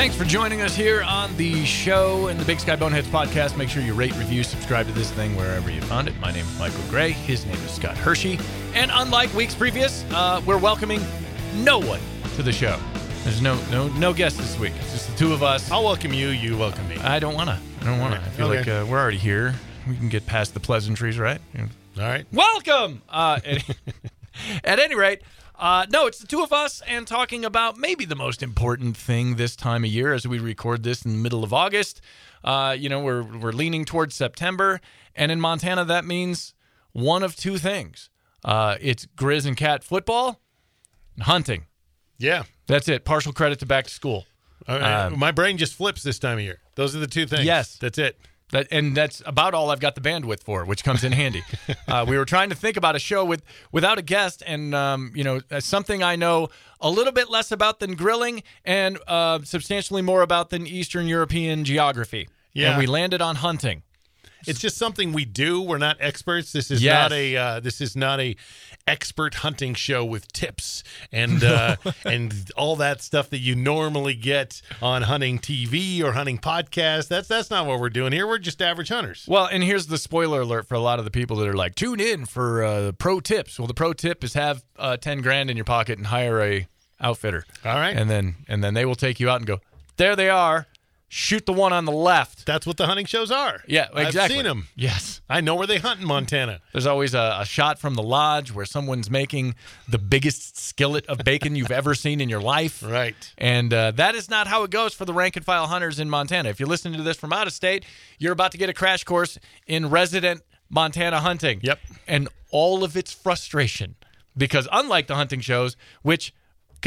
Thanks for joining us here on the show and the Big Sky Boneheads podcast. Make sure you rate, review, subscribe to this thing wherever you found it. My name is Michael Gray. His name is Scott Hershey. And unlike weeks previous, uh, we're welcoming no one to the show. There's no no no guests this week. It's just the two of us. I'll welcome you. You welcome me. I don't wanna. I don't wanna. I feel Okay. like uh, we're already here. We can get past the pleasantries, right? All right. Welcome. Uh, at, at any rate, uh, no, it's the two of us and talking about maybe the most important thing this time of year as we record this in the middle of August. Uh, you know, we're we're leaning towards September, and in Montana, that means one of two things: uh, it's Griz and Cat football, and hunting. Yeah. That's it. Partial credit to back to school. All right. My brain just flips this time of year. Those are the two things. Um, Yes. That's it. That, and that's about all I've got the bandwidth for, which comes in handy. uh, we were trying to think about a show with without a guest, and um, you know, uh, something I know a little bit less about than grilling, and uh, substantially more about than Eastern European geography. Yeah. and we landed on hunting. It's just something we do. We're not experts. This is Yes. not a uh, this is not a expert hunting show with tips and uh, and all that stuff that you normally get on hunting TV or hunting podcast. That's that's not what we're doing here. We're just average hunters. Well, and here's the spoiler alert for a lot of the people that are like, tune in for uh, pro tips. Well, the pro tip is have uh, ten grand in your pocket and hire a outfitter. All right. and then and then they will take you out and go, there they are. Shoot the one on the left. That's what the hunting shows are. Yeah, exactly. I've seen them. Yes. I know where they hunt in Montana. There's always a, a shot from the lodge where someone's making the biggest skillet of bacon you've ever seen in your life. Right. And uh, that is not how it goes for the rank and file hunters in Montana. If you're listening to this from out of state, you're about to get a crash course in resident Montana hunting. Yep. And all of its frustration. Because unlike the hunting shows, which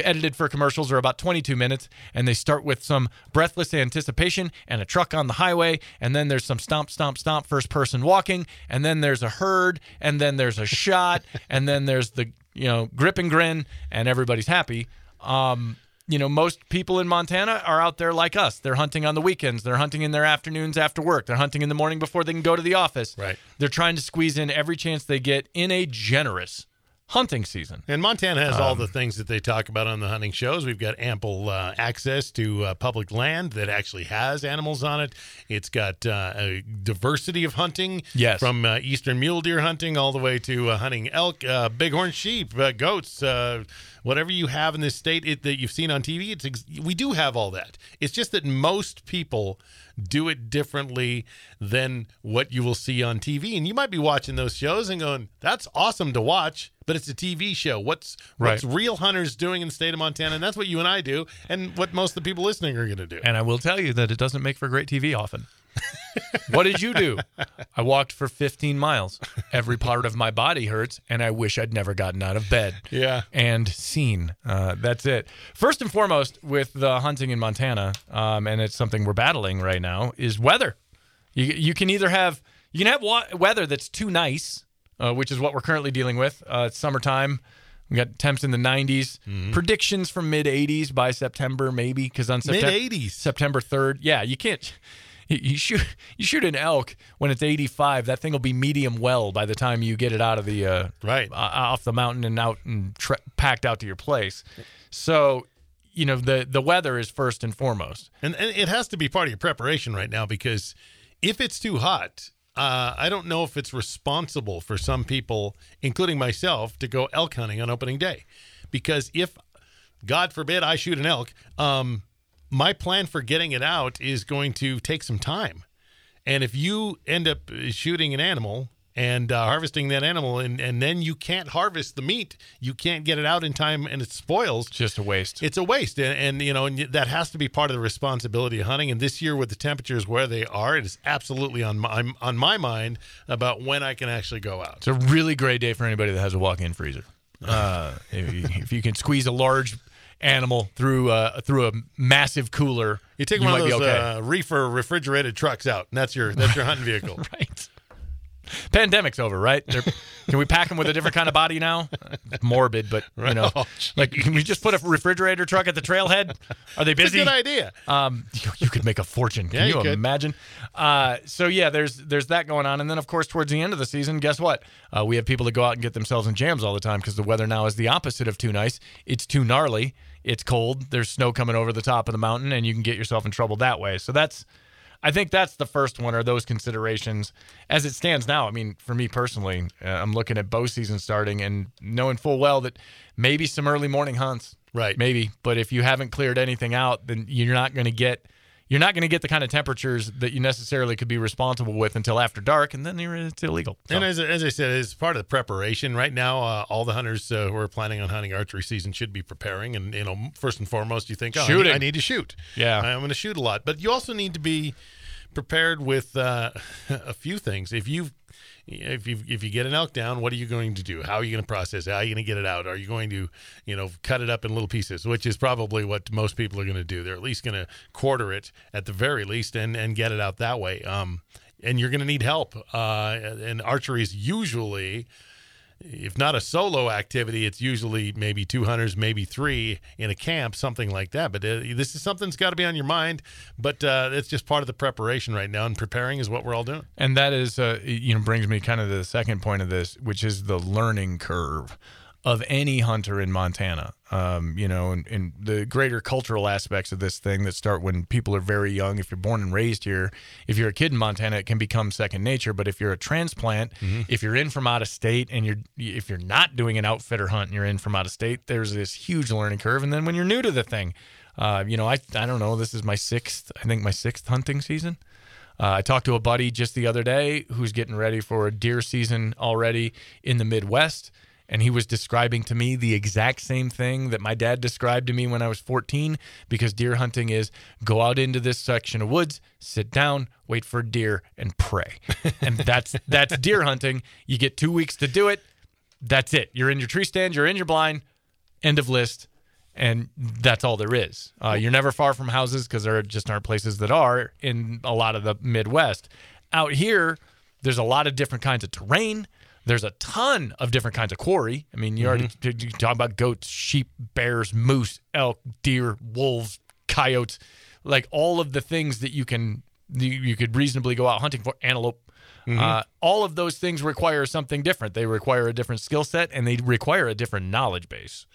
edited for commercials are about 22 minutes and they start with some breathless anticipation and a truck on the highway and then there's some stomp stomp stomp first person walking and then there's a herd and then there's a shot and then there's the you know grip and grin and everybody's happy. Um you know most people in Montana are out there like us. They're hunting on the weekends. They're hunting in their afternoons after work. They're hunting in the morning before they can go to the office. Right. they're trying to squeeze in every chance they get in a generous hunting season And Montana has Um, all the things that they talk about on the hunting shows. We've got ample uh, access to uh, public land that actually has animals on it. It's got uh, a diversity of hunting, Yes. from uh, eastern mule deer hunting all the way to uh, hunting elk, uh, bighorn sheep, uh, goats, uh, whatever you have in this state it, that you've seen on TV. It's ex- we do have all that. It's just that most people do it differently than what you will see on TV. And you might be watching those shows and going, "That's awesome to watch." But it's a TV show. What's what's real hunters doing in the state of Montana? And that's what you and I do, and what most of the people listening are going to do. And I will tell you that it doesn't make for great TV often. what did you do? I walked for 15 miles. Every part of my body hurts, and I wish I'd never gotten out of bed. Yeah. And seen. Uh, that's it. First and foremost, with the hunting in Montana, um, and it's something we're battling right now, is weather. You, you can either have you can have wa- weather that's too nice, uh, which is what we're currently dealing with. Uh, it's summertime. We got temps in the 90s. Mm-hmm. Predictions from mid 80s by September, maybe because on September Mid-80s. September 3rd. Yeah, you can't. You shoot you shoot an elk when it's 85. That thing will be medium well by the time you get it out of the uh, Right. uh, off the mountain and out and tra- packed out to your place. So, you know, the the weather is first and foremost. And, and it has to be part of your preparation right now because if it's too hot, uh, I don't know if it's responsible for some people, including myself, to go elk hunting on opening day. Because if, God forbid, I shoot an elk, um, my plan for getting it out is going to take some time. And if you end up shooting an animal and uh, harvesting that animal, and, and then you can't harvest the meat, you can't get it out in time, and it spoils, Just a waste. it's a waste and, and you know and that has to be part of the responsibility of hunting and this year with the temperatures where they are it is absolutely on my on my mind about when i can actually go out It's a really great day for anybody that has a walk-in freezer. Uh, if, you, if you can squeeze a large animal through uh, through a massive cooler, you take you one of those okay. uh, reefer refrigerated trucks out and that's your that's your hunting vehicle right. Pandemic's over, right? They're, can we pack them with a different kind of body now? It's morbid, but you know, Oh, like can we just put a refrigerator truck at the trailhead? Are they busy? good idea. Um, you, you could make a fortune. Can Yeah, you, you imagine? Uh, so yeah, there's there's that going on, and then of course towards the end of the season, guess what? Uh, we have people that go out and get themselves in jams all the time because the weather now is the opposite of too nice. It's too gnarly. It's cold. There's snow coming over the top of the mountain, and you can get yourself in trouble that way. So that's. I think that's the first one, are those considerations. As it stands now, I mean, for me personally, uh, I'm looking at bow season starting and knowing full well that maybe some early morning hunts, Right. Maybe, but if you haven't cleared anything out, then you're not going to get you're not going to get the kind of temperatures that you necessarily could be responsible with until after dark, and then you're, it's illegal. So, And as, as I said, as part of the preparation, right now, uh, all the hunters uh, who are planning on hunting archery season should be preparing. And you know, first and foremost, you think, oh, I need, Shooting. I need to shoot. Yeah. I'm going to shoot a lot. But you also need to be prepared with uh, a few things. If you if you if you get an elk down, what are you going to do? How are you going to process it? How are you going to get it out? Are you going to, you know, cut it up in little pieces, which is probably what most people are going to do. They're at least going to quarter it at the very least and and get it out that way. Um, and you're going to need help. Uh, and archery is usually if not a solo activity, it's usually maybe two hunters, maybe three in a camp, something like that. But uh, this is something that's got to be on your mind. But uh, it's just part of the preparation right now, and preparing is what we're all doing. and that is, uh, you know, brings me kind of to the second point of this, which is the learning curve of any hunter in Montana. Um, you know, and, and the greater cultural aspects of this thing that start when people are very young. If you're born and raised here, if you're a kid in Montana, it can become second nature. But if you're a transplant, if you're in from out of state, and you're if you're not doing an outfitter hunt and you're in from out of state, there's this huge learning curve. And then when you're new to the thing, uh, you know, I I don't know. This is my sixth, I think my sixth hunting season. Uh, I talked to a buddy just the other day who's getting ready for a deer season already in the Midwest. And he was describing to me the exact same thing that my dad described to me when I was 14 because deer hunting is go out into this section of woods, sit down, wait for a deer, and pray. and that's that's deer hunting. You get two weeks to do it. That's it. You're in your tree stand, you're in your blind, end of list and that's all there is. Uh, you're never far from houses because there just aren't places that are in a lot of the Midwest. Out here, there's a lot of different kinds of terrain. There's a ton of different kinds of quarry. I mean, you already you talk about goats, sheep, bears, moose, elk, deer, wolves, coyotes, like all of the things that you can you, you could reasonably go out hunting for. Antelope. Uh, all of those things require something different. They require a different skill set and they require a different knowledge base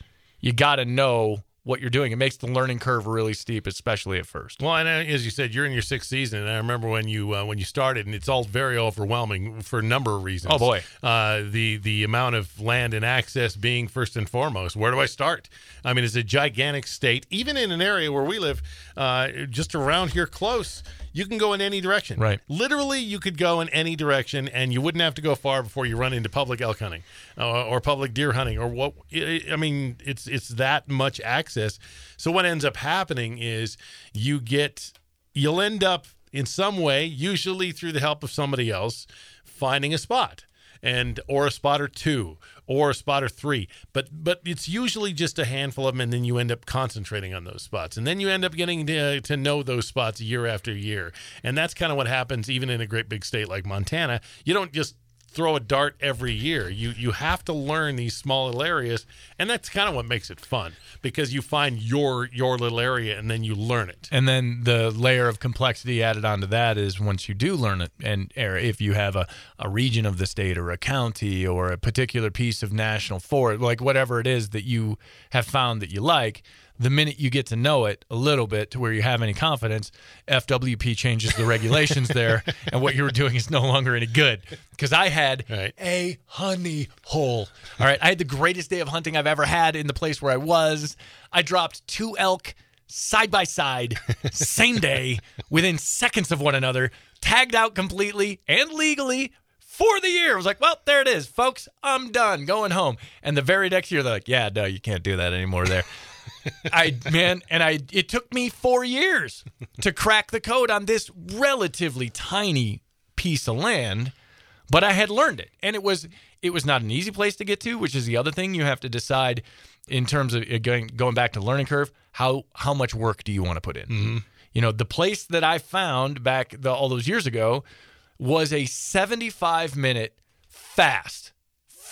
you got to know what you're doing. It makes the learning curve really steep, especially at first. Well, and uh, as you said, you're in your sixth season, and I remember when you uh, when you started, and it's all very overwhelming for a number of reasons. Oh, boy. uh, the the amount of land and access being first and foremost. Where do I start? I mean, it's a gigantic state. Even in an area where we live, uh, just around here close, you can go in any direction. Right. Literally, you could go in any direction, and you wouldn't have to go far before you run into public elk hunting uh, or public deer hunting or what. I I mean, it's it's that much access. So what ends up happening is you get you'll end up in some way, usually through the help of somebody else, finding a spot and or a spot or two or a spot or three. But but it's usually just a handful of them and then you end up concentrating on those spots. And then you end up getting to, to know those spots year after year. And that's kind of what happens even in a great big state like montana. You don't just throw a dart every year. You you have to learn these small little areas and that's kind of what makes it fun because you find your your little area and then you learn it. And then the layer of complexity added onto that is once you do learn it, and if you have a, a region of the state or a county or a particular piece of national forest, like whatever it is that you have found that you like, the minute you get to know it a little bit to where you have any confidence, FWP changes the regulations there, and what you were doing is no longer any good. Because I had Right. a honey hole. All right. I had the greatest day of hunting I've ever had in the place where I was. I dropped two elk side by side, same day, within seconds of one another, tagged out completely and legally for the year. I was like, well, there it is, folks. I'm done going home. And the very next year, they're like, yeah, no, you can't do that anymore there. I man, and I it took me four years to crack the code on this relatively tiny piece of land, but I had learned it, and it was it was not an easy place to get to, which is the other thing you have to decide in terms of uh, going going back to learning curve. How how much work do you want to put in? You know, the place that I found back the, all those years ago was a 75 minute fast,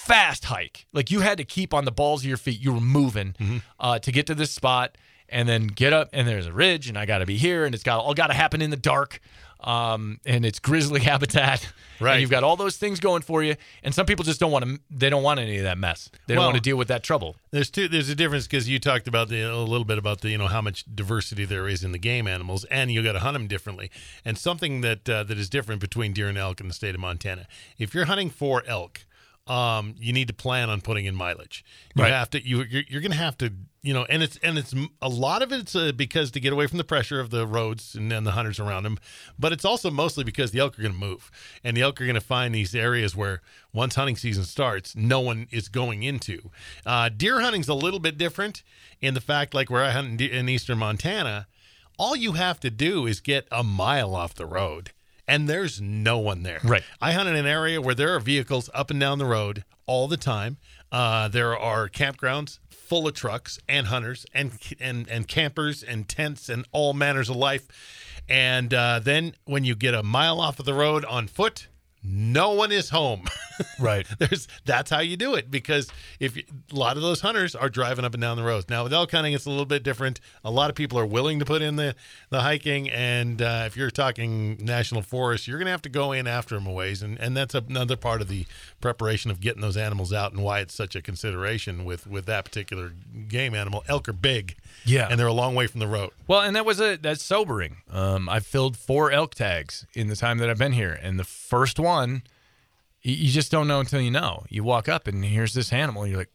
fast hike. Like you had to keep on the balls of your feet. You were moving Mm-hmm. uh, to get to this spot and then get up and there's a ridge and I got to be here and it's got all got to happen in the dark. Um, and it's grizzly habitat. Right. And you've got all those things going for you. And some people just don't want to, they don't want any of that mess. They don't Well- want to deal with that trouble. There's two. There's a difference because you talked about the a little bit about the you know how much diversity there is in the game animals, and you got to hunt them differently. And something that uh, that is different between deer and elk in the state of Montana. If you're hunting for elk, um, you need to plan on putting in mileage. You Right. have to. You you're, you're going to have to. You know, and it's and it's a lot of it's uh, because to get away from the pressure of the roads and then the hunters around them, but it's also mostly because the elk are going to move, and the elk are going to find these areas where once hunting season starts, no one is going into. Uh, deer hunting's a little bit different in the fact, like where I hunt in, in eastern Montana, all you have to do is get a mile off the road, and there's no one there. Right. I hunt in an area where there are vehicles up and down the road all the time. Uh, there are campgrounds full of trucks and hunters and and and campers and tents and all manners of life. And uh, then when you get a mile off of the road on foot, no one is home. Right. There's that's how you do it because if you, a lot of those hunters are driving up and down the roads. Now with elk hunting, it's a little bit different. A lot of people are willing to put in the the hiking, and uh, if you're talking national forest, you're going to have to go in after them a ways, and and that's another part of the preparation of getting those animals out and why it's such a consideration with with that particular game animal. Elk are big, Yeah. and they're a long way from the road. Well, and that was a that's sobering. Um, I've filled four elk tags in the time that I've been here, and the first one, you, you just don't know until you know. You walk up and here's this animal, and you're like,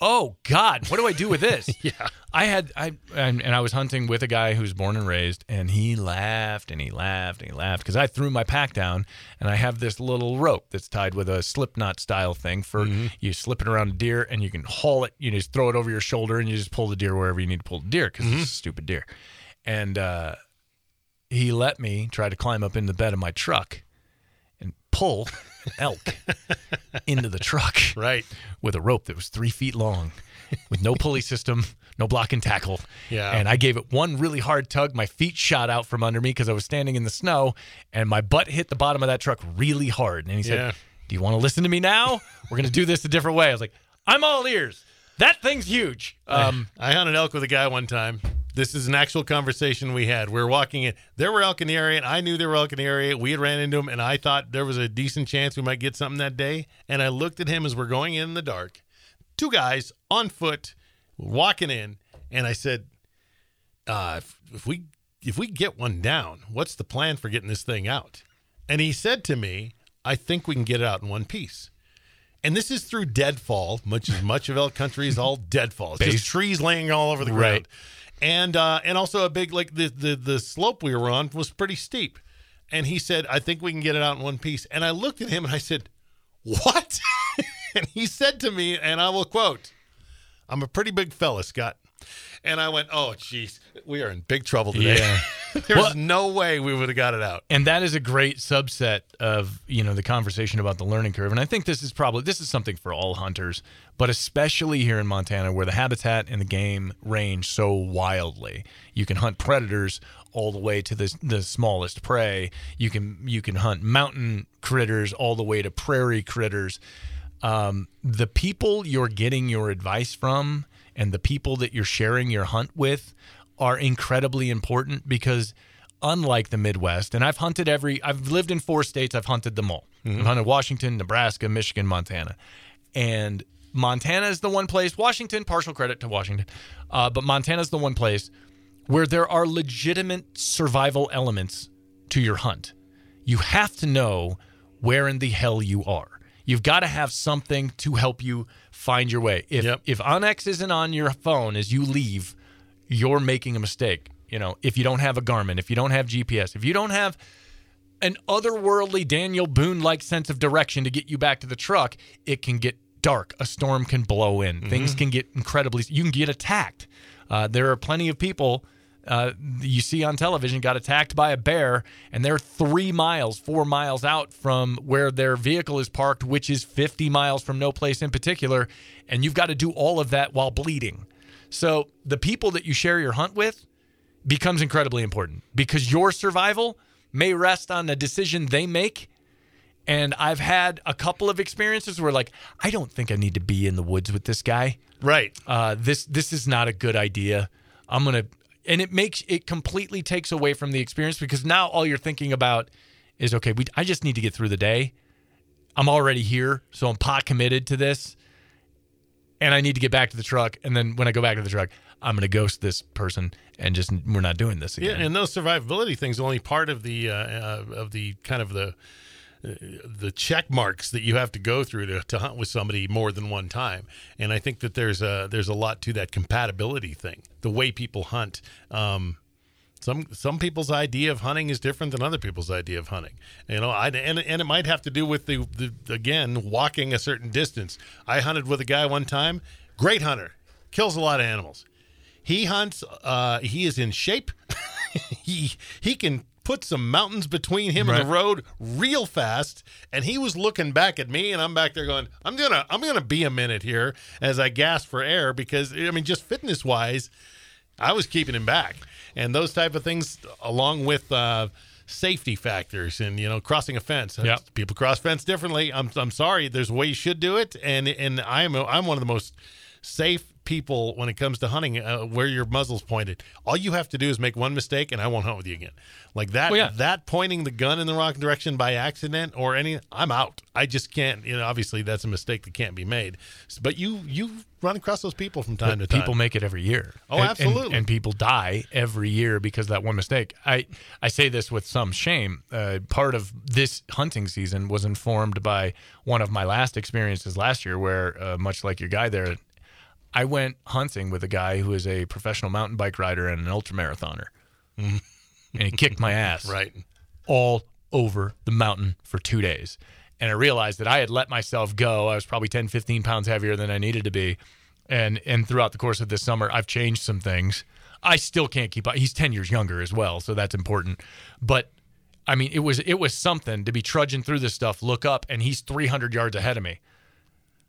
"Oh God, what do I do with this?" Yeah. I had I and, and I was hunting with a guy who's born and raised, and he laughed and he laughed and he laughed because I threw my pack down, and I have this little rope that's tied with a slip knot style thing for you slip it around a deer, and you can haul it. You just throw it over your shoulder, and you just pull the deer wherever you need to pull the deer because it's a stupid deer. And uh, he let me try to climb up in the bed of my truck and pull elk into the truck Right. with a rope that was three feet long, with no pulley system, no block and tackle. Yeah. And I gave it one really hard tug. My feet shot out from under me because I was standing in the snow, and my butt hit the bottom of that truck really hard. And he said, Yeah. "Do you want to listen to me now? We're gonna do this a different way." I was like, "I'm all ears." That thing's huge. Um, I hunted elk with a guy one time. This is an actual conversation we had. We were walking in. There were elk in the area, and I knew there were elk in the area. We had ran into them, and I thought there was a decent chance we might get something that day. And I looked at him as we're going in in the dark. Two guys on foot, walking in, and I said, uh, if, if we if we get one down, what's the plan for getting this thing out? And he said to me, I think we can get it out in one piece. And this is through deadfall, much as much of elk country is all deadfall. It's Base- just trees laying all over the ground. Right. And uh, and also a big like the, the the slope we were on was pretty steep. And he said, I think we can get it out in one piece. And I looked at him and I said, What? and he said to me, and I will quote, I'm a pretty big fella, Scott. And I went, Oh, jeez, we are in big trouble today. Yeah. There's Well- no way we would have got it out. and that is a great subset of you know the conversation about the learning curve and i think this is probably this is something for all hunters but especially here in montana where the habitat and the game range so wildly you can hunt predators all the way to the, the smallest prey you can you can hunt mountain critters all the way to prairie critters um, the people you're getting your advice from and the people that you're sharing your hunt with are incredibly important because unlike the Midwest, and I've hunted every, I've lived in four states, I've hunted them all. I've hunted Washington, Nebraska, Michigan, Montana. And Montana is the one place, Washington, partial credit to Washington, uh, but Montana is the one place where there are legitimate survival elements to your hunt. You have to know where in the hell you are. You've got to have something to help you find your way. If Yep. if onX isn't on your phone as you leave, you're making a mistake. You know, if you don't have a Garmin, if you don't have GPS, if you don't have an otherworldly Daniel Boone like sense of direction to get you back to the truck, it can get dark. A storm can blow in. Things can get incredibly. You can get attacked. Uh, there are plenty of people uh, you see on television got attacked by a bear, and they're three miles, four miles out from where their vehicle is parked, which is 50 miles from no place in particular. And you've got to do all of that while bleeding. So the people that you share your hunt with becomes incredibly important because your survival may rest on a decision they make And I've had a couple of experiences where, like, I don't think I need to be in the woods with this guy. Right. Uh, this this is not a good idea. I'm gonna, and it makes it completely takes away from the experience because now all you're thinking about is okay. We I just need to get through the day. I'm already here, so I'm pot committed to this, and I need to get back to the truck. And then when I go back to the truck, I'm gonna ghost this person and just we're not doing this again. Yeah, and those survivability things are only part of the uh, uh, of the kind of the the check marks that you have to go through to, to hunt with somebody more than one time. And I think that there's a there's a lot to that compatibility thing, the way people hunt. Um, some some people's idea of hunting is different than other people's idea of hunting. You know, I and and it might have to do with the, the again walking a certain distance. I hunted with a guy one time, great hunter, kills a lot of animals. He hunts. Uh, he is in shape. he he can put some mountains between him and the road real fast. And he was looking back at me, and I'm back there going, "I'm gonna I'm gonna be a minute here as I gasp for air because I mean, just fitness wise, I was keeping him back, and those type of things, along with uh, safety factors and you know crossing a fence. Uh, Yep. People cross fence differently. I'm I'm sorry. There's a way you should do it, and and I'm I'm one of the most safe people when it comes to hunting uh, where your muzzle's pointed all you have to do is make one mistake and i won't hunt with you again like that Well, yeah. that pointing the gun in the wrong direction by accident or any i'm out i just can't you know obviously that's a mistake that can't be made but you you run across those people from time But to time people make it every year. Oh, And- and- absolutely. And, people die every year because of that one mistake. I, I say this with some shame. Uh, part of this hunting season was informed by one of my last experiences last year, where uh, much like your guy there, I went hunting with a guy who is a professional mountain bike rider and an ultramarathoner, mm-hmm. and he kicked my ass right all over the mountain for two days. And I realized that I had let myself go. I was probably 10, 15 pounds heavier than I needed to be. And and throughout the course of this summer, I've changed some things. I still can't keep up. He's 10 years younger as well, so that's important. But I mean, it was it was something to be trudging through this stuff, look up, and he's 300 yards ahead of me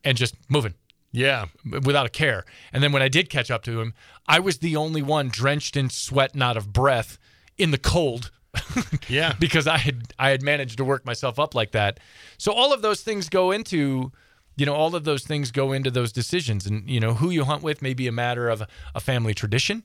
and just moving yeah without a care. And then when I did catch up to him, I was the only one drenched in sweat and out of breath in the cold yeah because I had I had managed to work myself up like that. So all of those things go into you know all of those things go into those decisions and you know who you hunt with may be a matter of a family tradition.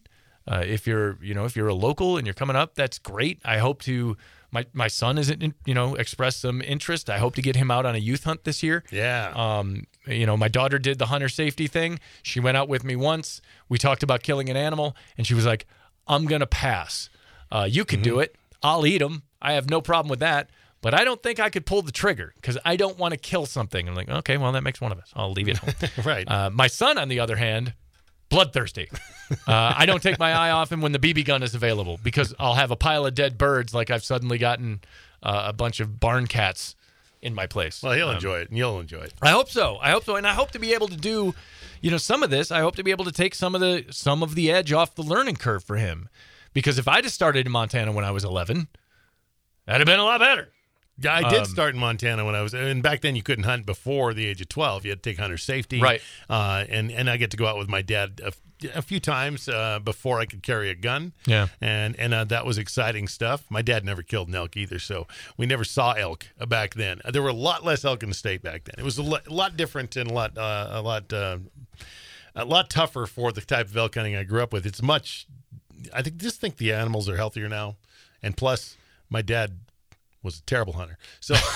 Uh, if you're you know if you're a local and you're coming up, that's great. I hope to my my son isn't you know expressed some interest. I hope to get him out on a youth hunt this year. yeah Um, you know, my daughter did the hunter safety thing. She went out with me once. We talked about killing an animal, and she was like, "I'm gonna pass. Uh, you could do it. I'll eat them. I have no problem with that." But I don't think I could pull the trigger because I don't want to kill something. I'm like, okay, well, that makes one of us. I'll leave it home. right Uh, my son, on the other hand, bloodthirsty. Uh, I don't take my eye off him when the BB gun is available because I'll have a pile of dead birds like I've suddenly gotten uh, a bunch of barn cats in my place. well he'll Um, enjoy it and you'll enjoy it I hope so. I hope so, and I hope to be able to do, you know, some of this. I hope to be able to take some of the some of the edge off the learning curve for him, because if I just started in Montana when I was 11, that'd have been a lot better. Yeah, I did Um, start in Montana when I was, and back then you couldn't hunt before the age of twelve. You had to take hunter safety, Right. Uh, and and I get to go out with my dad a, a few times uh, before I could carry a gun. Yeah. and and uh, that was exciting stuff. My dad never killed an elk either, so we never saw elk uh, back then. There were a lot less elk in the state back then. It was a lot, a lot different and a lot uh, a lot uh, a lot tougher for the type of elk hunting I grew up with. It's much. I think just think the animals are healthier now, and plus my dad was a terrible hunter. So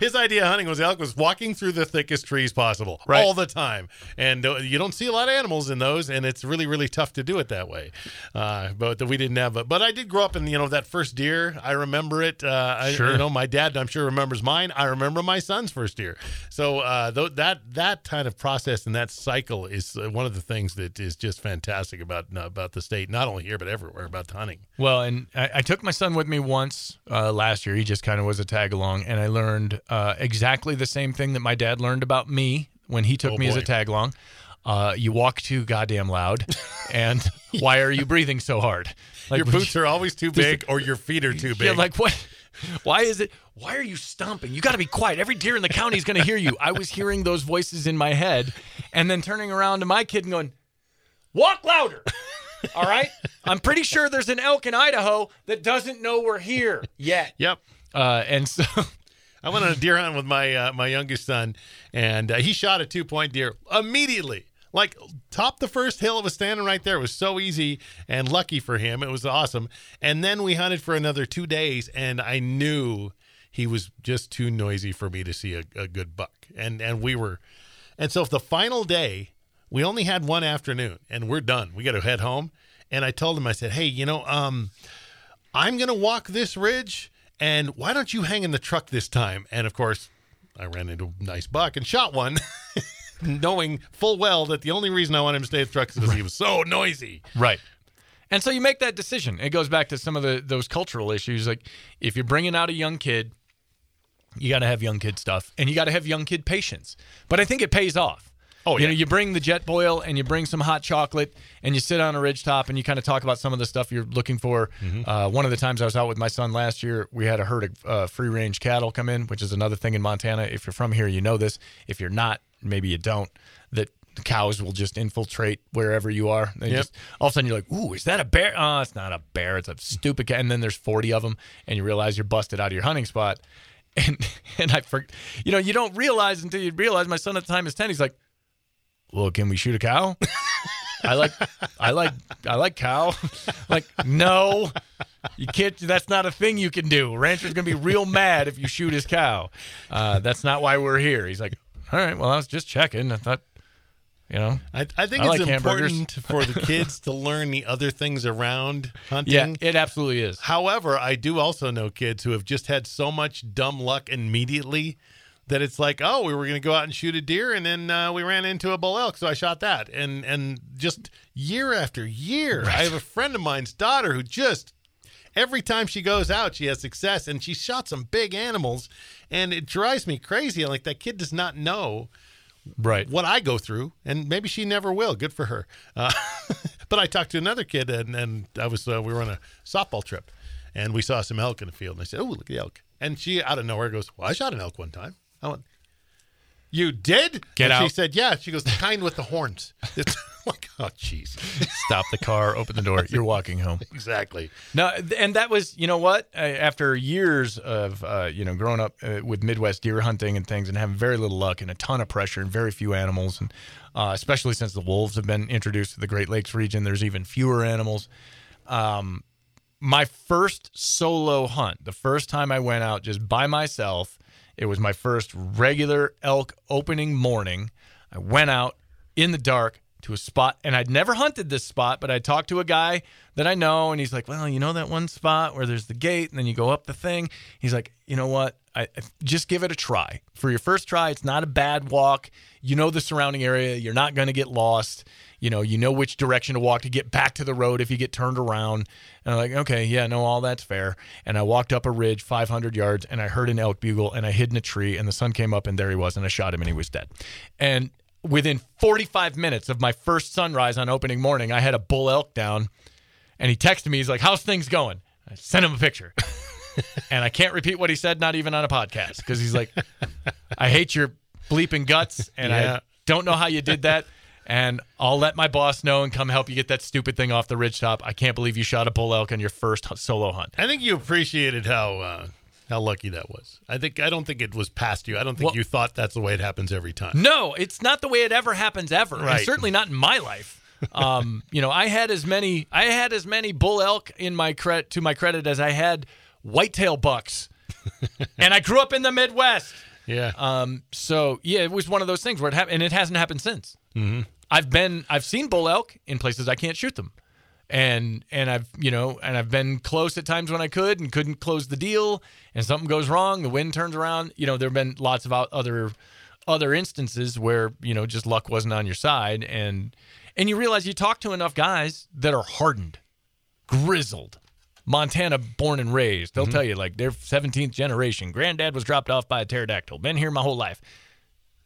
his idea of hunting was elk was walking through the thickest trees possible Right. all the time, and uh, you don't see a lot of animals in those, and it's really really tough to do it that way. Uh, but we didn't have, but I did grow up in you know that first deer. I remember it. Uh, I, Sure. you know my dad, I'm sure remembers mine. I remember my son's first deer. So uh, th- that that kind of process and that cycle is uh, one of the things that is just fantastic about about the state, not only here but everywhere about hunting. Well, and I, I took my son with me once uh, last year. He just kind of was a tag along, and I learned uh, exactly the same thing that my dad learned about me when he took Oh, me as a tag along. Uh, you walk too goddamn loud, and why are you breathing so hard? Like your boots are always too big, or your feet are too big. Yeah, like what? Why is it? Why are you stomping? You got to be quiet. Every deer in the county is going to hear you. I was hearing those voices in my head, and then turning around to my kid and going, "Walk louder." All right. I'm pretty sure there's an elk in Idaho that doesn't know we're here yet. yep. Uh, and so I went on a deer hunt with my uh, my youngest son, and uh, he shot a two point deer immediately. Like top the first hill, it was standing right there. It was so easy and lucky for him. It was awesome. And then we hunted for another two days, and I knew he was just too noisy for me to see a, a good buck. And and we were, and so if the final day, we only had one afternoon, and we're done. We got to head home. And I told him, I said, hey, you know, um, I'm gonna walk this ridge, and why don't you hang in the truck this time? And of course, I ran into a nice buck and shot one. knowing full well that the only reason I wanted him to stay at the truck is because he was so noisy. Right. And so you make that decision. It goes back to some of the those cultural issues. Like if you're bringing out a young kid, you got to have young kid stuff, and you got to have young kid patience. But I think it pays off. Oh, You yeah. know, you bring the Jetboil and you bring some hot chocolate, and you sit on a ridge top and you kind of talk about some of the stuff you're looking for. Uh, one of the times I was out with my son last year, we had a herd of uh, free range cattle come in, which is another thing in Montana. If you're from here, you know this. If you're not, maybe you don't. That the cows will just infiltrate wherever you are. They Yep. just all of a sudden you're like, "Ooh, is that a bear?" Oh, it's not a bear. It's a stupid cat. And then there's 40 of them, and you realize you're busted out of your hunting spot. And and I, for, you know, you don't realize until you realize. My son at the time is 10. He's like, "Well, can we shoot a cow?" I like, I like, I like cow. like, no, you can't. That's not a thing you can do. Rancher's gonna be real mad if you shoot his cow. Uh, that's not why we're here. He's like, all right, well, I was just checking. I thought, you know, I, I think I it's like important for the kids to learn the other things around hunting. yeah, it absolutely is. However, I do also know kids who have just had so much dumb luck immediately that it's like, oh, we were going to go out and shoot a deer, and then uh, we ran into a bull elk, so I shot that, and and just year after year, I have a friend of mine's daughter who just every time she goes out, she has success, and she shot some big animals, and it drives me crazy. Like that kid does not know Right. what I go through, and maybe she never will. Good for her. Uh, but I talked to another kid, and, and I was uh, we were on a softball trip, and we saw some elk in the field, and I said, "Oh, look at the elk!" And she out of nowhere goes, "Well, I shot an elk one time." I went, "You did?" Get and She said, "Yeah." She goes, "The kind with the horns." It's like, oh, jeez, Stop the car, open the door. You're walking home. exactly. No, and that was, you know what? After years of, uh, you know, growing up uh, with Midwest deer hunting and things, and having very little luck and a ton of pressure and very few animals, and uh, especially since the wolves have been introduced to the Great Lakes region, there's even fewer animals. Um, my first solo hunt, the first time I went out just by myself, it was my first regular elk opening morning. I went out in the dark to a spot, and I'd never hunted this spot, but I talked to a guy that I know, and he's like, "Well, you know that one spot where there's the gate, and then you go up the thing." He's like, "You know what? I, I- just give it a try. For your first try, it's not a bad walk. You know the surrounding area. You're not going to get lost. You know, you know which direction to walk to get back to the road if you get turned around." And I'm like, "Okay, yeah, no, all that's fair." And I walked up a ridge 500 yards, and I heard an elk bugle, and I hid in a tree, and the sun came up, and there he was, and I shot him, and he was dead. And within 45 minutes of my first sunrise on opening morning, I had a bull elk down, and he texted me. He's like, "How's things going?" I sent him a picture, and I can't repeat what he said, not even on a podcast, because he's like, "I hate your bleeping guts, and Yeah. I don't know how you did that." And I'll let my boss know and come help you get that stupid thing off the ridgetop. I can't believe you shot a bull elk on your first solo hunt. I think you appreciated how uh, how lucky that was. I think I don't think it was past you. I don't think Well- you thought that's the way it happens every time. No, it's not the way it ever happens ever. And certainly not in my life. Um, you know, I had as many I had as many bull elk in my credit to my credit as I had whitetail bucks. and I grew up in the Midwest. Yeah. Um, so yeah, it was one of those things where it happened, and it hasn't happened since. Mm-hmm. I've been, I've seen bull elk in places I can't shoot them, and and I've you know, and I've been close at times when I could and couldn't close the deal, and something goes wrong, the wind turns around. You know, there have been lots of other other instances where you know just luck wasn't on your side, and and you realize you talk to enough guys that are hardened, grizzled. Montana born and raised. They'll tell you like they're 17th generation. Granddad was dropped off by a pterodactyl. Been here my whole life.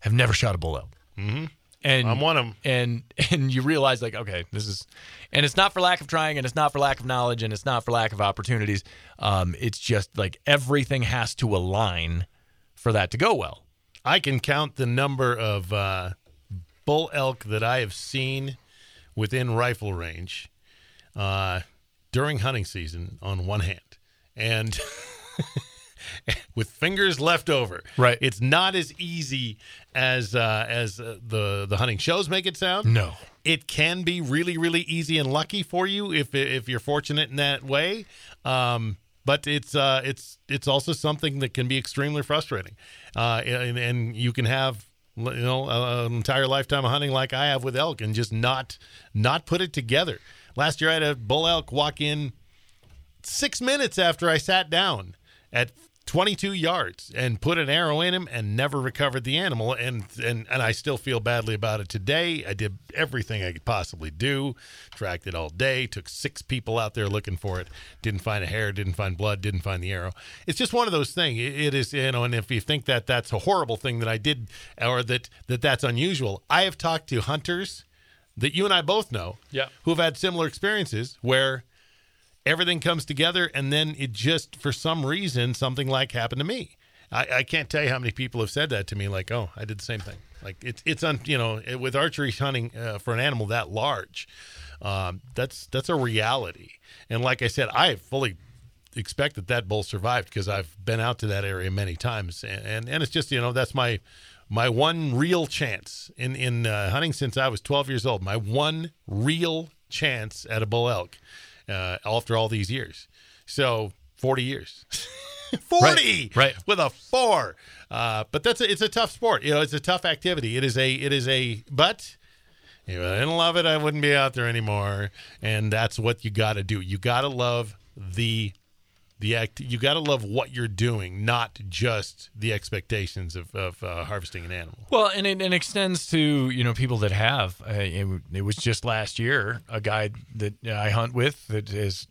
Have never shot a bull elk. Mm-hmm. And I'm one of 'em. And and you realize like okay, this is, and it's not for lack of trying, and it's not for lack of knowledge, and it's not for lack of opportunities. Um, it's just like everything has to align for that to go well. I can count the number of uh, bull elk that I have seen within rifle range uh, during hunting season on one hand. And with fingers left over. Right. It's not as easy as uh, as uh, the the hunting shows make it sound. No. It can be really really easy and lucky for you if if you're fortunate in that way. Um, but it's uh, it's it's also something that can be extremely frustrating, uh, and, and you can have you know an entire lifetime of hunting like I have with elk and just not not put it together. Last year I had a bull elk walk in six minutes after I sat down at 22 yards and put an arrow in him and never recovered the animal and and and I still feel badly about it today. I did everything I could possibly do, tracked it all day, took six people out there looking for it, didn't find a hair, didn't find blood, didn't find the arrow. It's just one of those things. It, it is you know, and if you think that that's a horrible thing that I did or that that that's unusual, I have talked to hunters that you and I both know, Yeah. who have had similar experiences where everything comes together and then it just for some reason something like happened to me. I, I can't tell you how many people have said that to me like oh i did the same thing. Like it's it's on you know it, with archery hunting uh, for an animal that large um, that's that's a reality. And like i said i fully expect that that bull survived because i've been out to that area many times. And and, and it's just you know that's my my one real chance in in uh, hunting since i was 12 years old. My one real chance at a bull elk uh, after all these years. So 40 years. 40 Right, right. with a four. Uh, but that's a, it's a tough sport. You know, it's a tough activity. It is a it is a but if I didn't love it, I wouldn't be out there anymore. And that's what you got to do. You got to love the the act. You got to love what you're doing, not just the expectations of, of uh, harvesting an animal. Well, and it, it extends to you know people that have. Uh, it, it was just last year a guy that I hunt with that has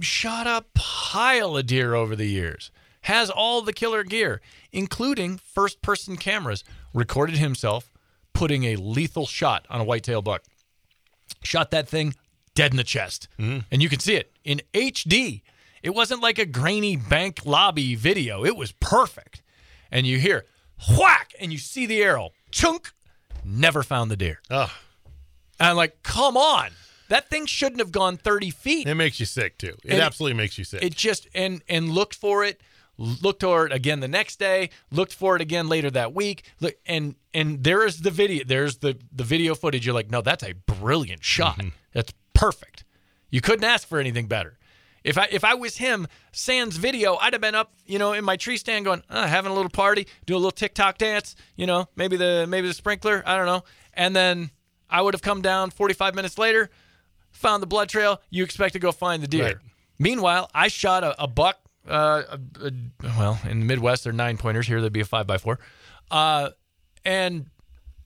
shot a pile of deer over the years. Has all the killer gear, including first-person cameras. Recorded himself putting a lethal shot on a whitetail buck. Shot that thing dead in the chest, and you can see it in HD. It wasn't like a grainy bank lobby video. It was perfect. And you hear whack, and you see the arrow chunk. Never found the deer. Oh, And I'm like, come on. That thing shouldn't have gone 30 feet. it makes you sick too. It And it- absolutely makes you sick. It just and and looked for it, looked for it again the next day, looked for it again later that week. Look and and there is the video. There's the the video footage. You're like, no, that's a brilliant shot. Mm-hmm. That's perfect. You couldn't ask for anything better. If I if I was him, Sans video, I'd have been up, you know, in my tree stand going, uh, having a little party, do a little TikTok dance, you know, maybe the maybe the sprinkler, I don't know, and then I would have come down 45 minutes later, found the blood trail. You expect to go find the deer. Right. Meanwhile, I shot a, a buck. Uh, a, a, well, in the Midwest, they're nine pointers. Here, they'd be a five by four, uh, and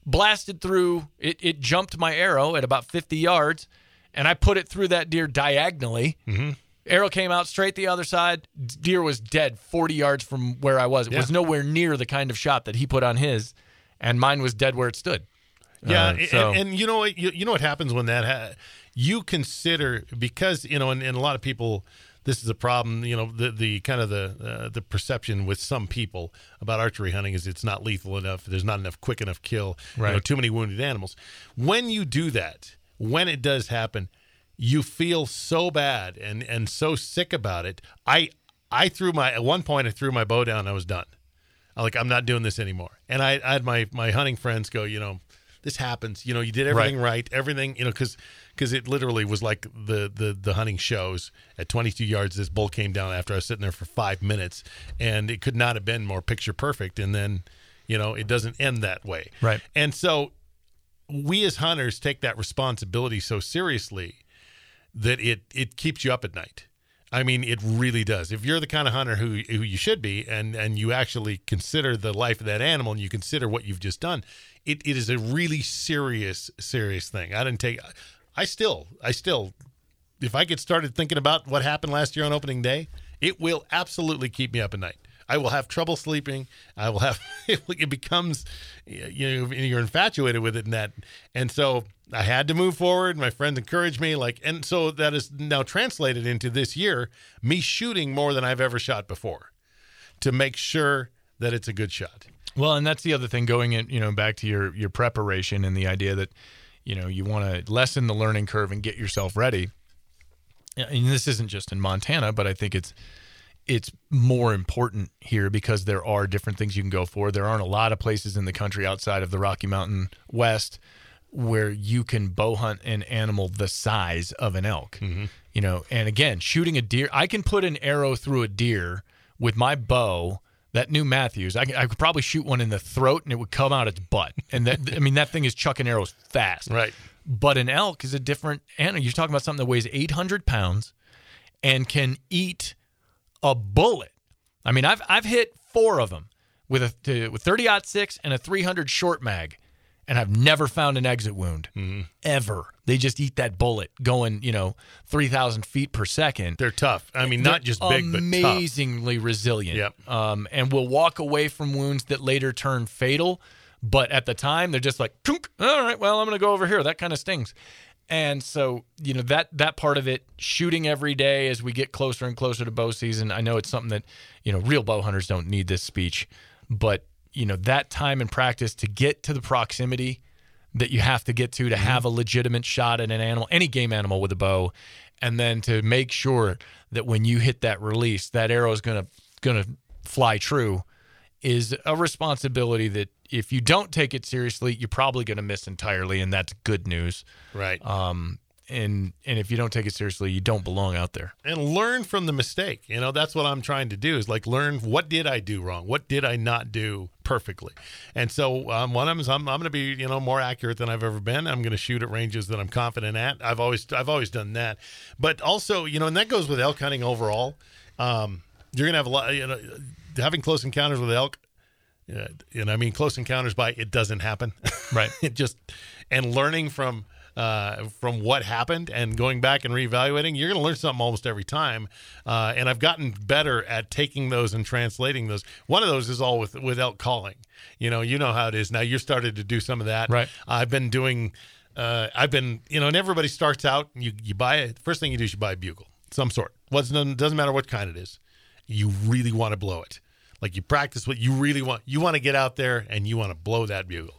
blasted through. It, it jumped my arrow at about 50 yards, and I put it through that deer diagonally. Mm-hmm. Arrow came out straight the other side. Deer was dead 40 yards from where I was. It was nowhere near the kind of shot that he put on his, and mine was dead where it stood. Yeah, Uh, and, so- and you know what you, you know what happens when that ha- you consider because you know and, and a lot of people this is a problem you know the the kind of the uh, the perception with some people about archery hunting is it's not lethal enough there's not enough quick enough kill you know, Right. too many wounded animals when you do that when it does happen you feel so bad and and so sick about it i i threw my at one point i threw my bow down and i was done I'm like I'm not doing this anymore. And I, I had my my hunting friends go, you know, this happens. You know, you did everything right, everything. You know, because because it literally was like the the the hunting shows at 22 yards. This bull came down after I was sitting there for five minutes, and it could not have been more picture perfect. And then, you know, it doesn't end that way. Right. And so we as hunters take that responsibility so seriously that it it keeps you up at night. I mean, it really does. If you're the kind of hunter who who you should be, and and you actually consider the life of that animal, and you consider what you've just done, it, it is a really serious serious thing. I didn't take. I still I still, if I get started thinking about what happened last year on opening day, it will absolutely keep me up at night. I will have trouble sleeping. I will have it becomes you know you're infatuated with it and that and so I had to move forward. My friends encouraged me like and so that is now translated into this year me shooting more than I've ever shot before to make sure that it's a good shot. Well, and that's the other thing going in, you know, back to your your preparation and the idea that, you know, you want to lessen the learning curve and get yourself ready. And this isn't just in Montana, but I think it's it's more important here because there are different things you can go for. There aren't a lot of places in the country outside of the Rocky Mountain West where you can bow hunt an animal the size of an elk. Mm-hmm. You know, and again, shooting a deer, I can put an arrow through a deer with my bow. That new Mathews, I, I could probably shoot one in the throat and it would come out its butt. And that, I mean, that thing is chucking arrows fast. Right. But an elk is a different animal. You're talking about something that weighs 800 pounds and can eat a bullet. I mean, I've I've hit four of them with a to, with 30 six and a 300 short mag, and I've never found an exit wound ever. They just eat that bullet going, you know, 3,000 feet per second. They're tough. I mean, not just big, but amazingly resilient. Yep. Um, and will walk away from wounds that later turn fatal. But at the time, they're just like, all right, well, I'm going to go over here. That kind of stings. And so, you know, that that part of it, shooting every day as we get closer and closer to bow season. I know it's something that, you know, real bow hunters don't need this speech, but you know, that time and practice to get to the proximity that you have to get to to mm-hmm. have a legitimate shot at an animal, any game animal with a bow, and then to make sure that when you hit that release, that arrow is gonna gonna fly true, is a responsibility that if you don't take it seriously, you're probably gonna miss entirely, and that's good news. Right. Um, and and if you don't take it seriously, you don't belong out there. and learn from the mistake. You know, that's what I'm trying to do is like learn what did I do wrong? What did I not do perfectly? And so um, one of them is I'm, I'm going to be, you know, more accurate than I've ever been. I'm going to shoot at ranges that I'm confident at. I've always, I've always done that. But also, you know, and that goes with elk hunting overall. Um, you're going to have a lot, you know, having close encounters with elk. Uh, and I mean, close encounters by it doesn't happen. Right. it just and learning from uh, from what happened and going back and reevaluating, you're going to learn something almost every time. Uh, and I've gotten better at taking those and translating those. One of those is all with with elk calling. You know, you know how it is now. You're started to do some of that. Right. I've been doing. Uh, I've been, you know, and everybody starts out. You you buy it. First thing you do is you buy a bugle, some sort. What's doesn't matter what kind it is. You really want to blow it. Like you practice what you really want. You want to get out there and you want to blow that bugle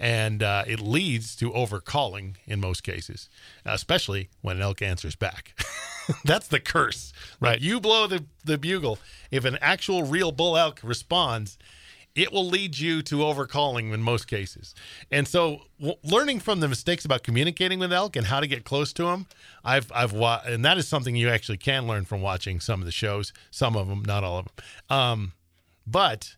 and uh, it leads to overcalling in most cases, especially when an elk answers back. That's the curse. Like, Right. you blow the, the bugle. If an actual real bull elk responds, it will lead you to overcalling in most cases. And so, w- learning from the mistakes about communicating with elk and how to get close to them, I've I've wa- and that is something you actually can learn from watching some of the shows. Some of them, not all of them. Um, but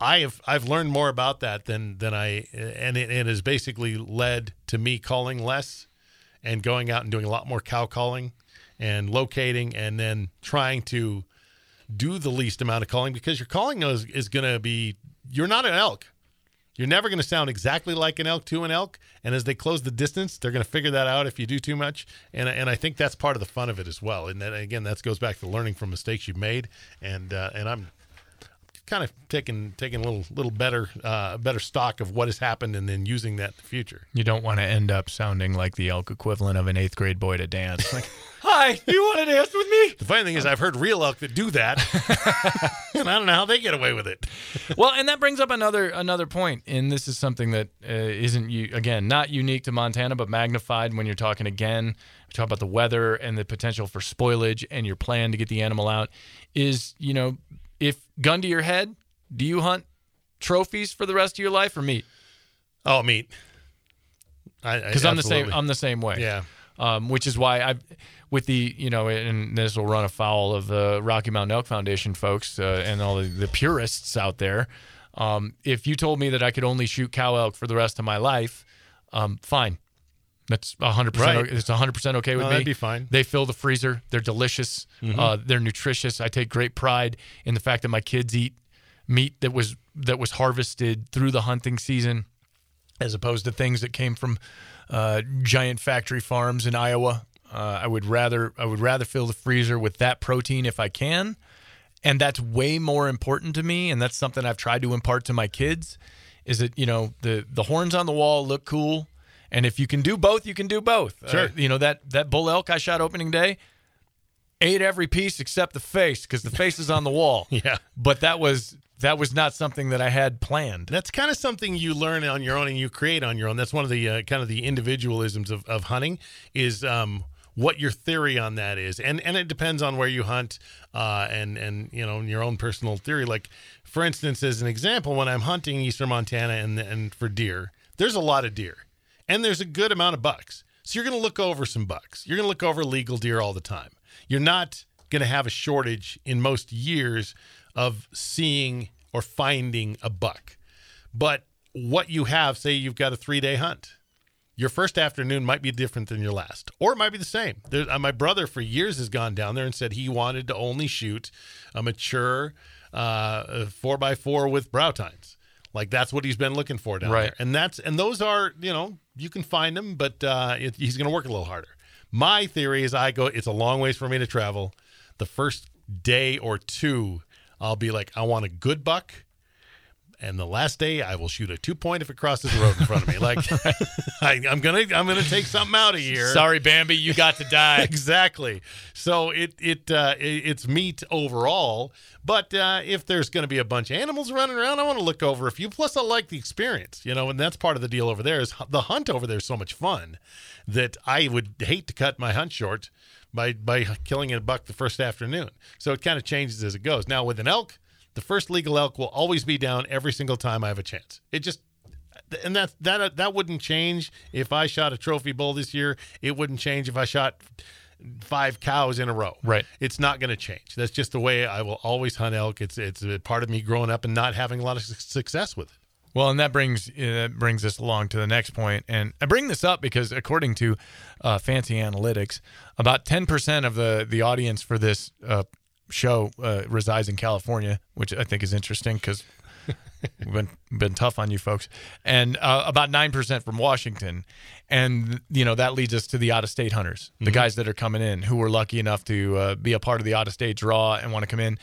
I have I've learned more about that than than I and it, it has basically led to me calling less and going out and doing a lot more cow calling and locating and then trying to do the least amount of calling because your calling is, is going to be you're not an elk. You're never going to sound exactly like an elk to an elk, and as they close the distance, they're going to figure that out if you do too much. And and I think that's part of the fun of it as well. And then again, that goes back to learning from mistakes you've made. And uh, and I'm kind of taking taking a little little better uh, better stock of what has happened and then using that in the future. You don't want to end up sounding like the elk equivalent of an eighth grade boy to dance. Like, hi, you want to dance with me? The funny thing is, I've heard real elk that do that, and I don't know how they get away with it. well, and that brings up another another point, and this is something that uh, isn't you again not unique to Montana, but magnified when you're talking again. We talk about the weather and the potential for spoilage, and your plan to get the animal out. Is you know, if gun to your head, do you hunt trophies for the rest of your life or meat? Oh, meat. Because I'm the same. I'm the same way. Yeah. um, which is why I, with the you know, and this will run afoul of the Rocky Mountain Elk Foundation folks uh, and all the, the purists out there. Um, if you told me that I could only shoot cow elk for the rest of my life, um, fine. That's 100%. Right. It's 100% okay with No, me. that'd be fine. They fill the freezer. They're delicious. Uh, they're nutritious. I take great pride in the fact that my kids eat meat that was that was harvested through the hunting season, as opposed to things that came from uh, giant factory farms in Iowa. Uh, I would rather I would rather fill the freezer with that protein if I can, and that's way more important to me. And that's something I've tried to impart to my kids. Is that you know the the horns on the wall look cool, and if you can do both, you can do both. Sure. Uh, you know that that bull elk I shot opening day ate every piece except the face because the face is on the wall. Yeah. But that was that was not something that I had planned. That's kind of something you learn on your own and you create on your own. That's one of the uh, kind of the individualisms of, of hunting is um, what your theory on that is, and and it depends on where you hunt, uh, and and you know your own personal theory. Like for instance, as an example, when I'm hunting eastern Montana and and for deer, there's a lot of deer, and there's a good amount of bucks. So you're going to look over some bucks. You're going to look over legal deer all the time. You're not going to have a shortage in most years of seeing or finding a buck. But what you have, say you've got a three day hunt, your first afternoon might be different than your last, or it might be the same. There, uh, my brother, for years, has gone down there and said he wanted to only shoot a mature uh, four by four with brow tines. Like that's what he's been looking for down Right. there, and that's and those are you know you can find them, but uh, it, he's going to work a little harder. My theory is I go. It's a long ways for me to travel. The first day or two, I'll be like, I want a good buck and the last day I will shoot a two point if it crosses the road in front of me. Like I, I'm gonna I'm gonna take something out of here. Sorry, Bambi, you got to die. Exactly. So it it, uh, it it's meat overall, but uh, if there's going to be a bunch of animals running around, I want to look over a few. Plus, I like the experience, you know, and that's part of the deal over there. Is the hunt over there is so much fun that I would hate to cut my hunt short by by killing a buck the first afternoon. So it kind of changes as it goes. Now with an elk, the first legal elk will always be down every single time I have a chance. It just and that that that wouldn't change if I shot a trophy bull this year. It wouldn't change if I shot five cows in a row. Right. It's not going to change. That's just the way I will always hunt elk. It's it's a part of me growing up and not having a lot of success with it. Well, and that brings uh, that brings us along to the next point, and I bring this up because according to uh, Fancy Analytics, about ten percent of the the audience for this uh, show uh, resides in California, which I think is interesting because we've been been tough on you folks, and uh, about nine percent from Washington, and you know that leads us to the out of state hunters, the guys that are coming in who were lucky enough to uh, be a part of the out of state draw and want to come in,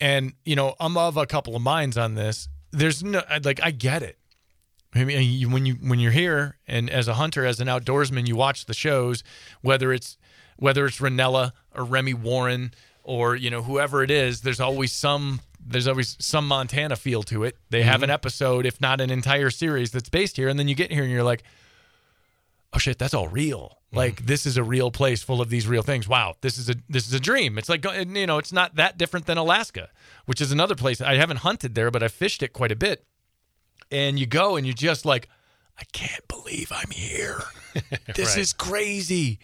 and you know I'm of a couple of minds on this. There's no like I get it. I mean, you, when you when you're here and as a hunter, as an outdoorsman, you watch the shows, whether it's whether it's Rinella or Remy Warren or you know whoever it is. There's always some there's always some Montana feel to it. They have an episode, if not an entire series, that's based here, and then you get here and you're like, oh shit, that's all real. Like this is a real place full of these real things. Wow, this is a this is a dream. It's like you know, it's not that different than Alaska, which is another place I haven't hunted there, but I fished it quite a bit. And you go and you're just like, I can't believe I'm here. This Right. is crazy.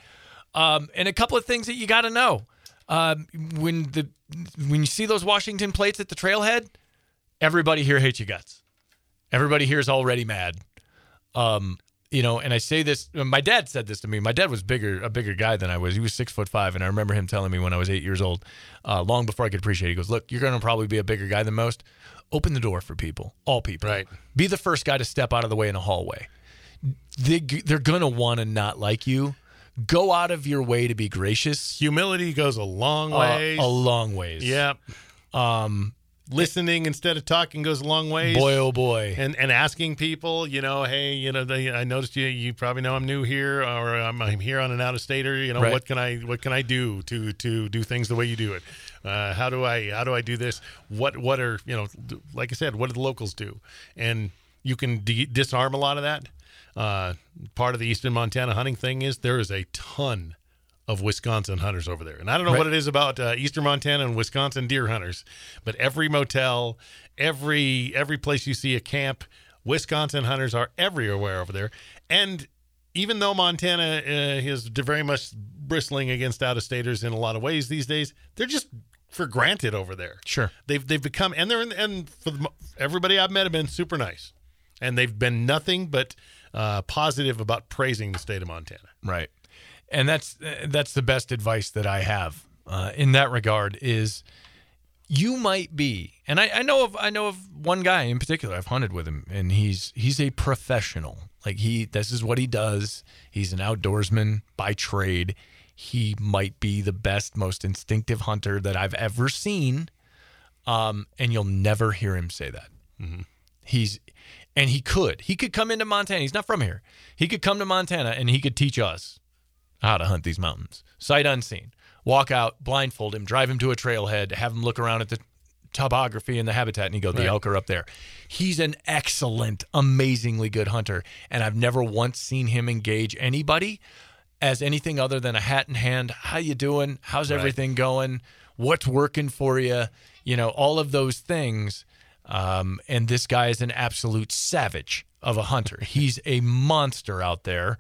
Um, and a couple of things that you got to know um, when the when you see those Washington plates at the trailhead, everybody here hates you guts. Everybody here is already mad. Um, you know, and I say this. My dad said this to me. My dad was bigger, a bigger guy than I was. He was six foot five, and I remember him telling me when I was eight years old, uh, long before I could appreciate. it. He goes, "Look, you're going to probably be a bigger guy than most. Open the door for people, all people. Right. Be the first guy to step out of the way in a hallway. They, they're going to want to not like you. Go out of your way to be gracious. Humility goes a long Uh, way. a long ways. Yep. Um. Listening instead of talking goes a long way. Boy, oh boy. and and asking people, you know, hey, you know, they, I noticed you. You probably know I'm new here, or I'm, I'm here on an out of stater. You know, Right. what can I what can I do to to do things the way you do it? Uh, how do I how do I do this? What what are you know? Like I said, what do the locals do? And you can de- disarm a lot of that. Uh, part of the Eastern Montana hunting thing is there is a ton of Wisconsin hunters over there. And I don't know Right. what it is about uh, Eastern Montana and Wisconsin deer hunters, but every motel, every every place you see a camp, Wisconsin hunters are everywhere over there. And even though Montana uh, is very much bristling against out of staters in a lot of ways these days, they're just for granted over there. Sure. They've they've become and they're in, and for the, everybody I've met have been super nice, and they've been nothing but uh, positive about praising the state of Montana. Right. And that's that's the best advice that I have uh, in that regard is you might be and I, I know of I know of one guy in particular I've hunted with him and he's he's a professional. Like he this is what he does. He's an outdoorsman by trade. He might be the best most instinctive hunter that I've ever seen um, and you'll never hear him say that. He's and he could. He could come into Montana. He's not from here. He could come to Montana and he could teach us how to hunt these mountains. Sight unseen. Walk out, blindfold him, drive him to a trailhead, have him look around at the topography and the habitat and he go, the Right. elk are up there. He's an excellent, amazingly good hunter. And I've never once seen him engage anybody as anything other than a hat in hand. How you doing? How's Right. everything going? What's working for you? You know, all of those things. Um, and this guy is an absolute savage of a hunter. He's a monster out there.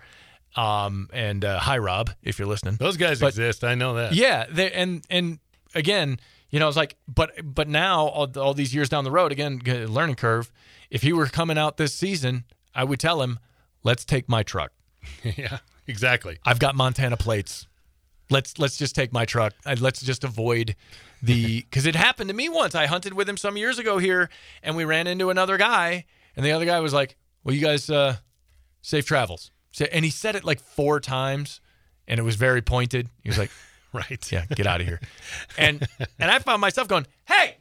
Um, and uh, hi, Rob, if you're listening. Those guys But- exist. I know that. Yeah, they, and and again, you know, it's like, but but now all, all these years down the road, again, learning curve. If he were coming out this season, I would tell him, let's take my truck. yeah, exactly. I've got Montana plates. Let's let's just take my truck. Let's just avoid the because it happened to me once. I hunted with him some years ago here, and we ran into another guy, and the other guy was like, "Well, you guys uh, safe travels," and he said it like four times, and it was very pointed. He was like, Right. yeah, get out of here. And and I found myself going, hey,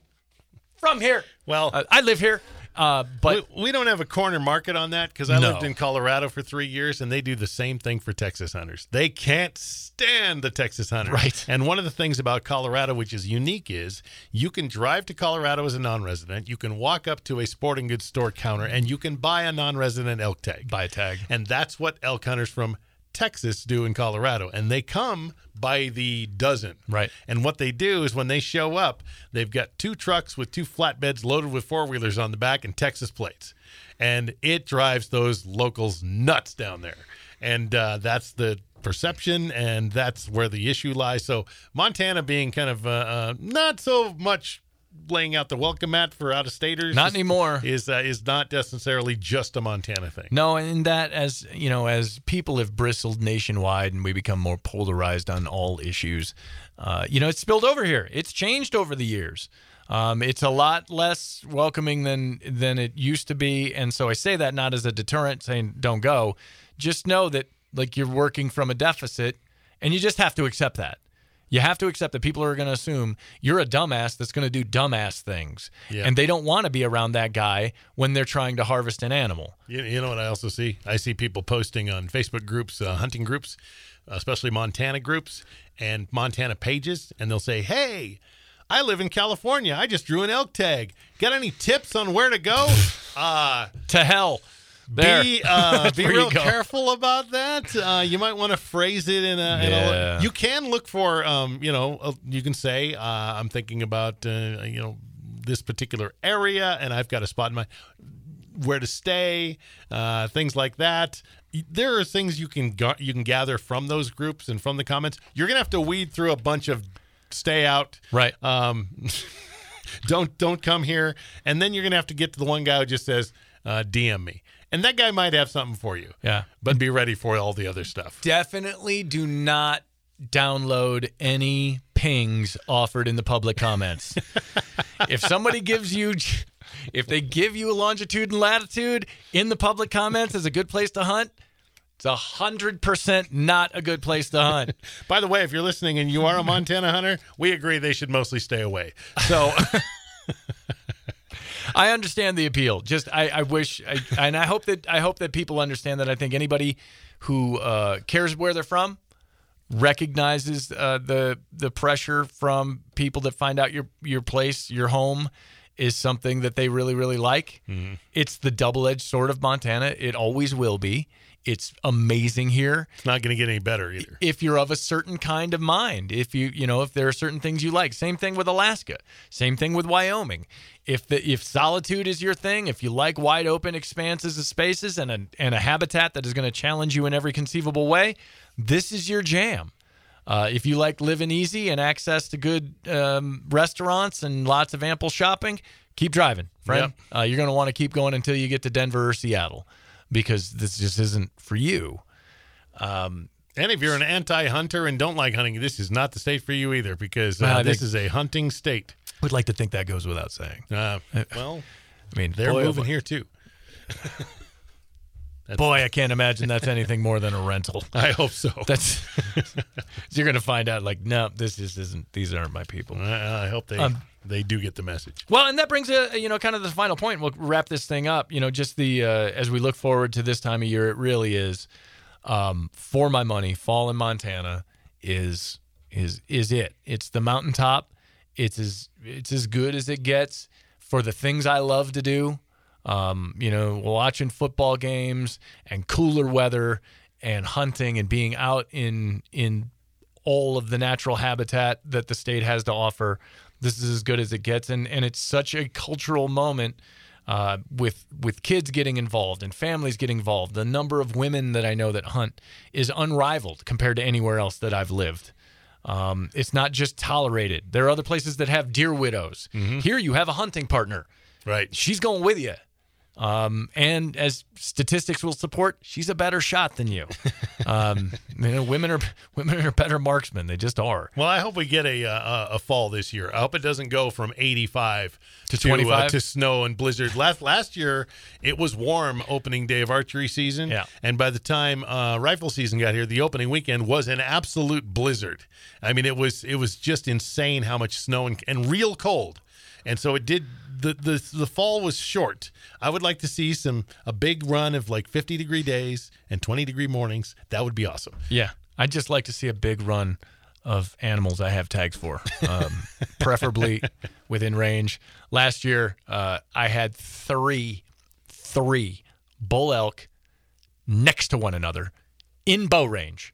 from here. Well, Uh, I live here. Uh, but we, we don't have a corner market on that because I No. lived in Colorado for three years, and they do the same thing for Texas hunters. They can't stand the Texas hunter. Right. And one of the things about Colorado, which is unique, is you can drive to Colorado as a non-resident. You can walk up to a sporting goods store counter, and you can buy a non-resident elk tag. buy a tag. And that's what elk hunters from Texas do in Colorado. And they come by the dozen. Right. And what they do is when they show up, they've got two trucks with two flatbeds loaded with four wheelers on the back and Texas plates. And it drives those locals nuts down there. And uh, that's the perception, and that's where the issue lies. So, Montana being kind of uh, uh, not so much laying out the welcome mat for out of staters Not anymore. is uh, is not necessarily just a Montana thing. No, and that as you know, as people have bristled nationwide and we become more polarized on all issues, uh, you know, it's spilled over here. It's changed over the years. Um, it's a lot less welcoming than than it used to be, and so I say that not as a deterrent, saying don't go. Just know that like you're working from a deficit, and you just have to accept that. You have to accept that people are going to assume you're a dumbass that's going to do dumbass things, Yeah. and they don't want to be around that guy when they're trying to harvest an animal. You, you know what I also see? I see people posting on Facebook groups, uh, hunting groups, especially Montana groups and Montana pages, and they'll say, "Hey, I live in California. I just drew an elk tag. Got any tips on where to go?" Uh, To hell. There. be uh, be real careful about that. Uh, you might want to phrase it in a, in a. You can look for, um, you know, uh, you can say, uh, "I'm thinking about, uh, you know, this particular area, and I've got a spot in my where to stay, uh, things like that." There are things you can ga- you can gather from those groups and from the comments. You're gonna have to weed through a bunch of stay out, Right. um, don't don't come here and then you're gonna have to get to the one guy who just says uh, dm me and that guy might have something for you Yeah. but be ready for all the other stuff Definitely do not download any pings offered in the public comments. if somebody gives you if they give you a longitude and latitude in the public comments as a good place to hunt, it's a hundred percent not a good place to hunt. by the way if you're listening and you are a montana hunter we agree they should mostly stay away so I understand the appeal. Just I, I wish, I, and I hope that I hope that people understand that. I think anybody who uh, cares where they're from recognizes uh, the the pressure from people that find out your your place, your home, is something that they really really like. It's the double edged sword of Montana. It always will be. It's amazing here. It's not going to get any better either. if you're of a certain kind of mind if you you know if there are certain things you like. Same thing with alaska. Same thing with wyoming. If the if solitude is your thing if you like wide open expanses of spaces and a and a habitat that is going to challenge you in every conceivable way this is your jam. Uh, if you like living easy and access to good um, restaurants and lots of ample shopping, keep driving, friend. Uh, you're going to want to keep going until you get to Denver or Seattle because this just isn't for you. and if you're an anti-hunter and don't like hunting this is not the state for you either because uh, Well, this is a hunting state Would like to think that goes without saying. uh, well I mean, they're boy, moving oh here too Boy, I can't imagine that's anything more than a rental. i hope so That's you're going to find out. Like, no, this just isn't. These aren't my people. I, I hope they Um, they do get the message Well, and that brings a you know kind of the final point. We'll wrap this thing up. You know, just the uh, as we look forward to this time of year, it really is um, for my money. Fall in Montana is is is it. It's the mountaintop. It's as it's as good as it gets for the things I love to do. Um, you know, watching football games and cooler weather and hunting and being out in in all of the natural habitat that the state has to offer. This is as good as it gets, and and it's such a cultural moment uh, with with kids getting involved and families getting involved. The number of women that I know that hunt is unrivaled compared to anywhere else that I've lived. Um, it's not just tolerated. There are other places that have deer widows. Here you have a hunting partner. Right. She's going with you. Um, and as statistics will support, she's a better shot than you. Um, you know, women are women are better marksmen. They just are. Well, I hope we get a uh, a fall this year. I hope it doesn't go from 85 To uh, 25? to snow and blizzard. Last last year it was warm opening day of archery season, Yeah. and by the time uh, rifle season got here, the opening weekend was an absolute blizzard. I mean, it was it was just insane how much snow and, and real cold. And so it did. The, the the fall was short. I would like to see some a big run of like 50 degree days and 20 degree mornings. That would be awesome. Yeah, I'd just like to see a big run of animals I have tags for, um, preferably within range. Last year, uh, I had three, three bull elk next to one another in bow range,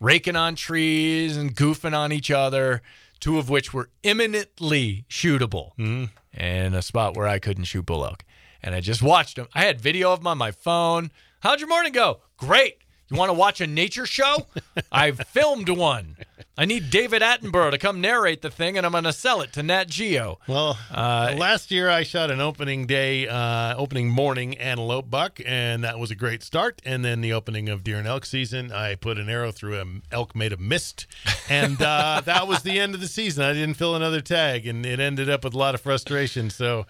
raking on trees and goofing on each other. Two of which were imminently shootable, hmm. and a spot where I couldn't shoot bull elk. And I just watched them. I had video of them on my phone. How'd your morning go? Great. You want to watch a nature show? I filmed one. I need David Attenborough to come narrate the thing, and I'm going to sell it to Nat Geo. Well, Uh, last year I shot an opening day, uh, opening morning antelope buck, and that was a great start. And then the opening of deer and elk season, I put an arrow through an elk made of mist, and uh, that was the end of the season. I didn't fill another tag, and it ended up with a lot of frustration. So.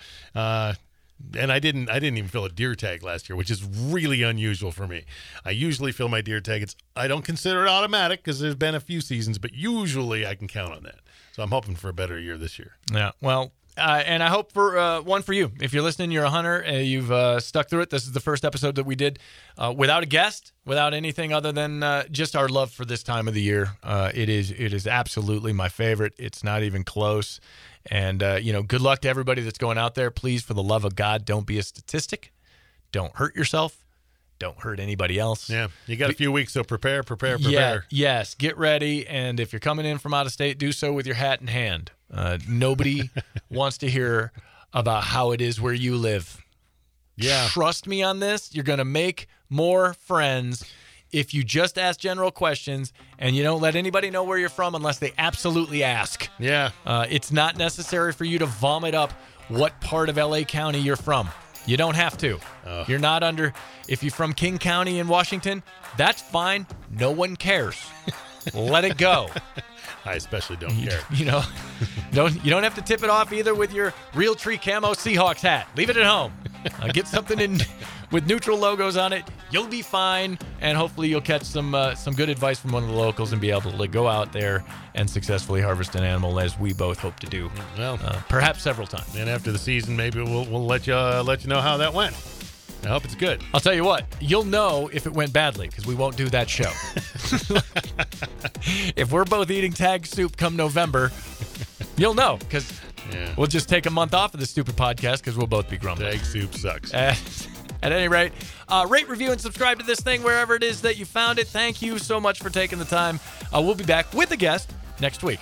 And I didn't I didn't even fill a deer tag last year, which is really unusual for me. I usually fill my deer tag. It's I don't consider it automatic because there's been a few seasons, but usually I can count on that. So I'm hoping for a better year this year. Yeah. Well, uh, and I hope for uh, one for you. If you're listening, you're a hunter, uh, you've uh, stuck through it. This is the first episode that we did uh, without a guest, without anything other than uh, just our love for this time of the year. It is it is absolutely my favorite. It's not even close. And uh, you know, good luck to everybody that's going out there. Please, for the love of God, don't be a statistic. Don't hurt yourself. Don't hurt anybody else. Yeah, you got a few weeks, so prepare, prepare, prepare. Yeah, yes, get ready. And if you're coming in from out of state, do so with your hat in hand. Uh, nobody wants to hear about how it is where you live. Yeah. Trust me on this. You're going to make more friends if you just ask general questions and you don't let anybody know where you're from unless they absolutely ask. Yeah. Uh, it's not necessary for you to vomit up what part of LA County you're from. You don't have to. You're not under. If you're from King County in Washington, that's fine. No one cares. Let it go. I especially don't You, care. you know, don't you don't have to tip it off either with your Realtree camo Seahawks hat. Leave it at home. Uh, get something in with neutral logos on it. You'll be fine, and hopefully you'll catch some uh, some good advice from one of the locals and be able to go out there and successfully harvest an animal, as we both hope to do, Well, uh, perhaps several times. and after the season, maybe we'll we'll let you uh, let you know how that went. I hope it's good. I'll tell you what, you'll know if it went badly because we won't do that show. if we're both eating tag soup come November, you'll know because Yeah. we'll just take a month off of the stupid podcast because we'll both be grumbling. Tag soup sucks. At, at any rate, uh, rate, review, and subscribe to this thing wherever it is that you found it. Thank you so much for taking the time. Uh, we'll be back with a guest next week.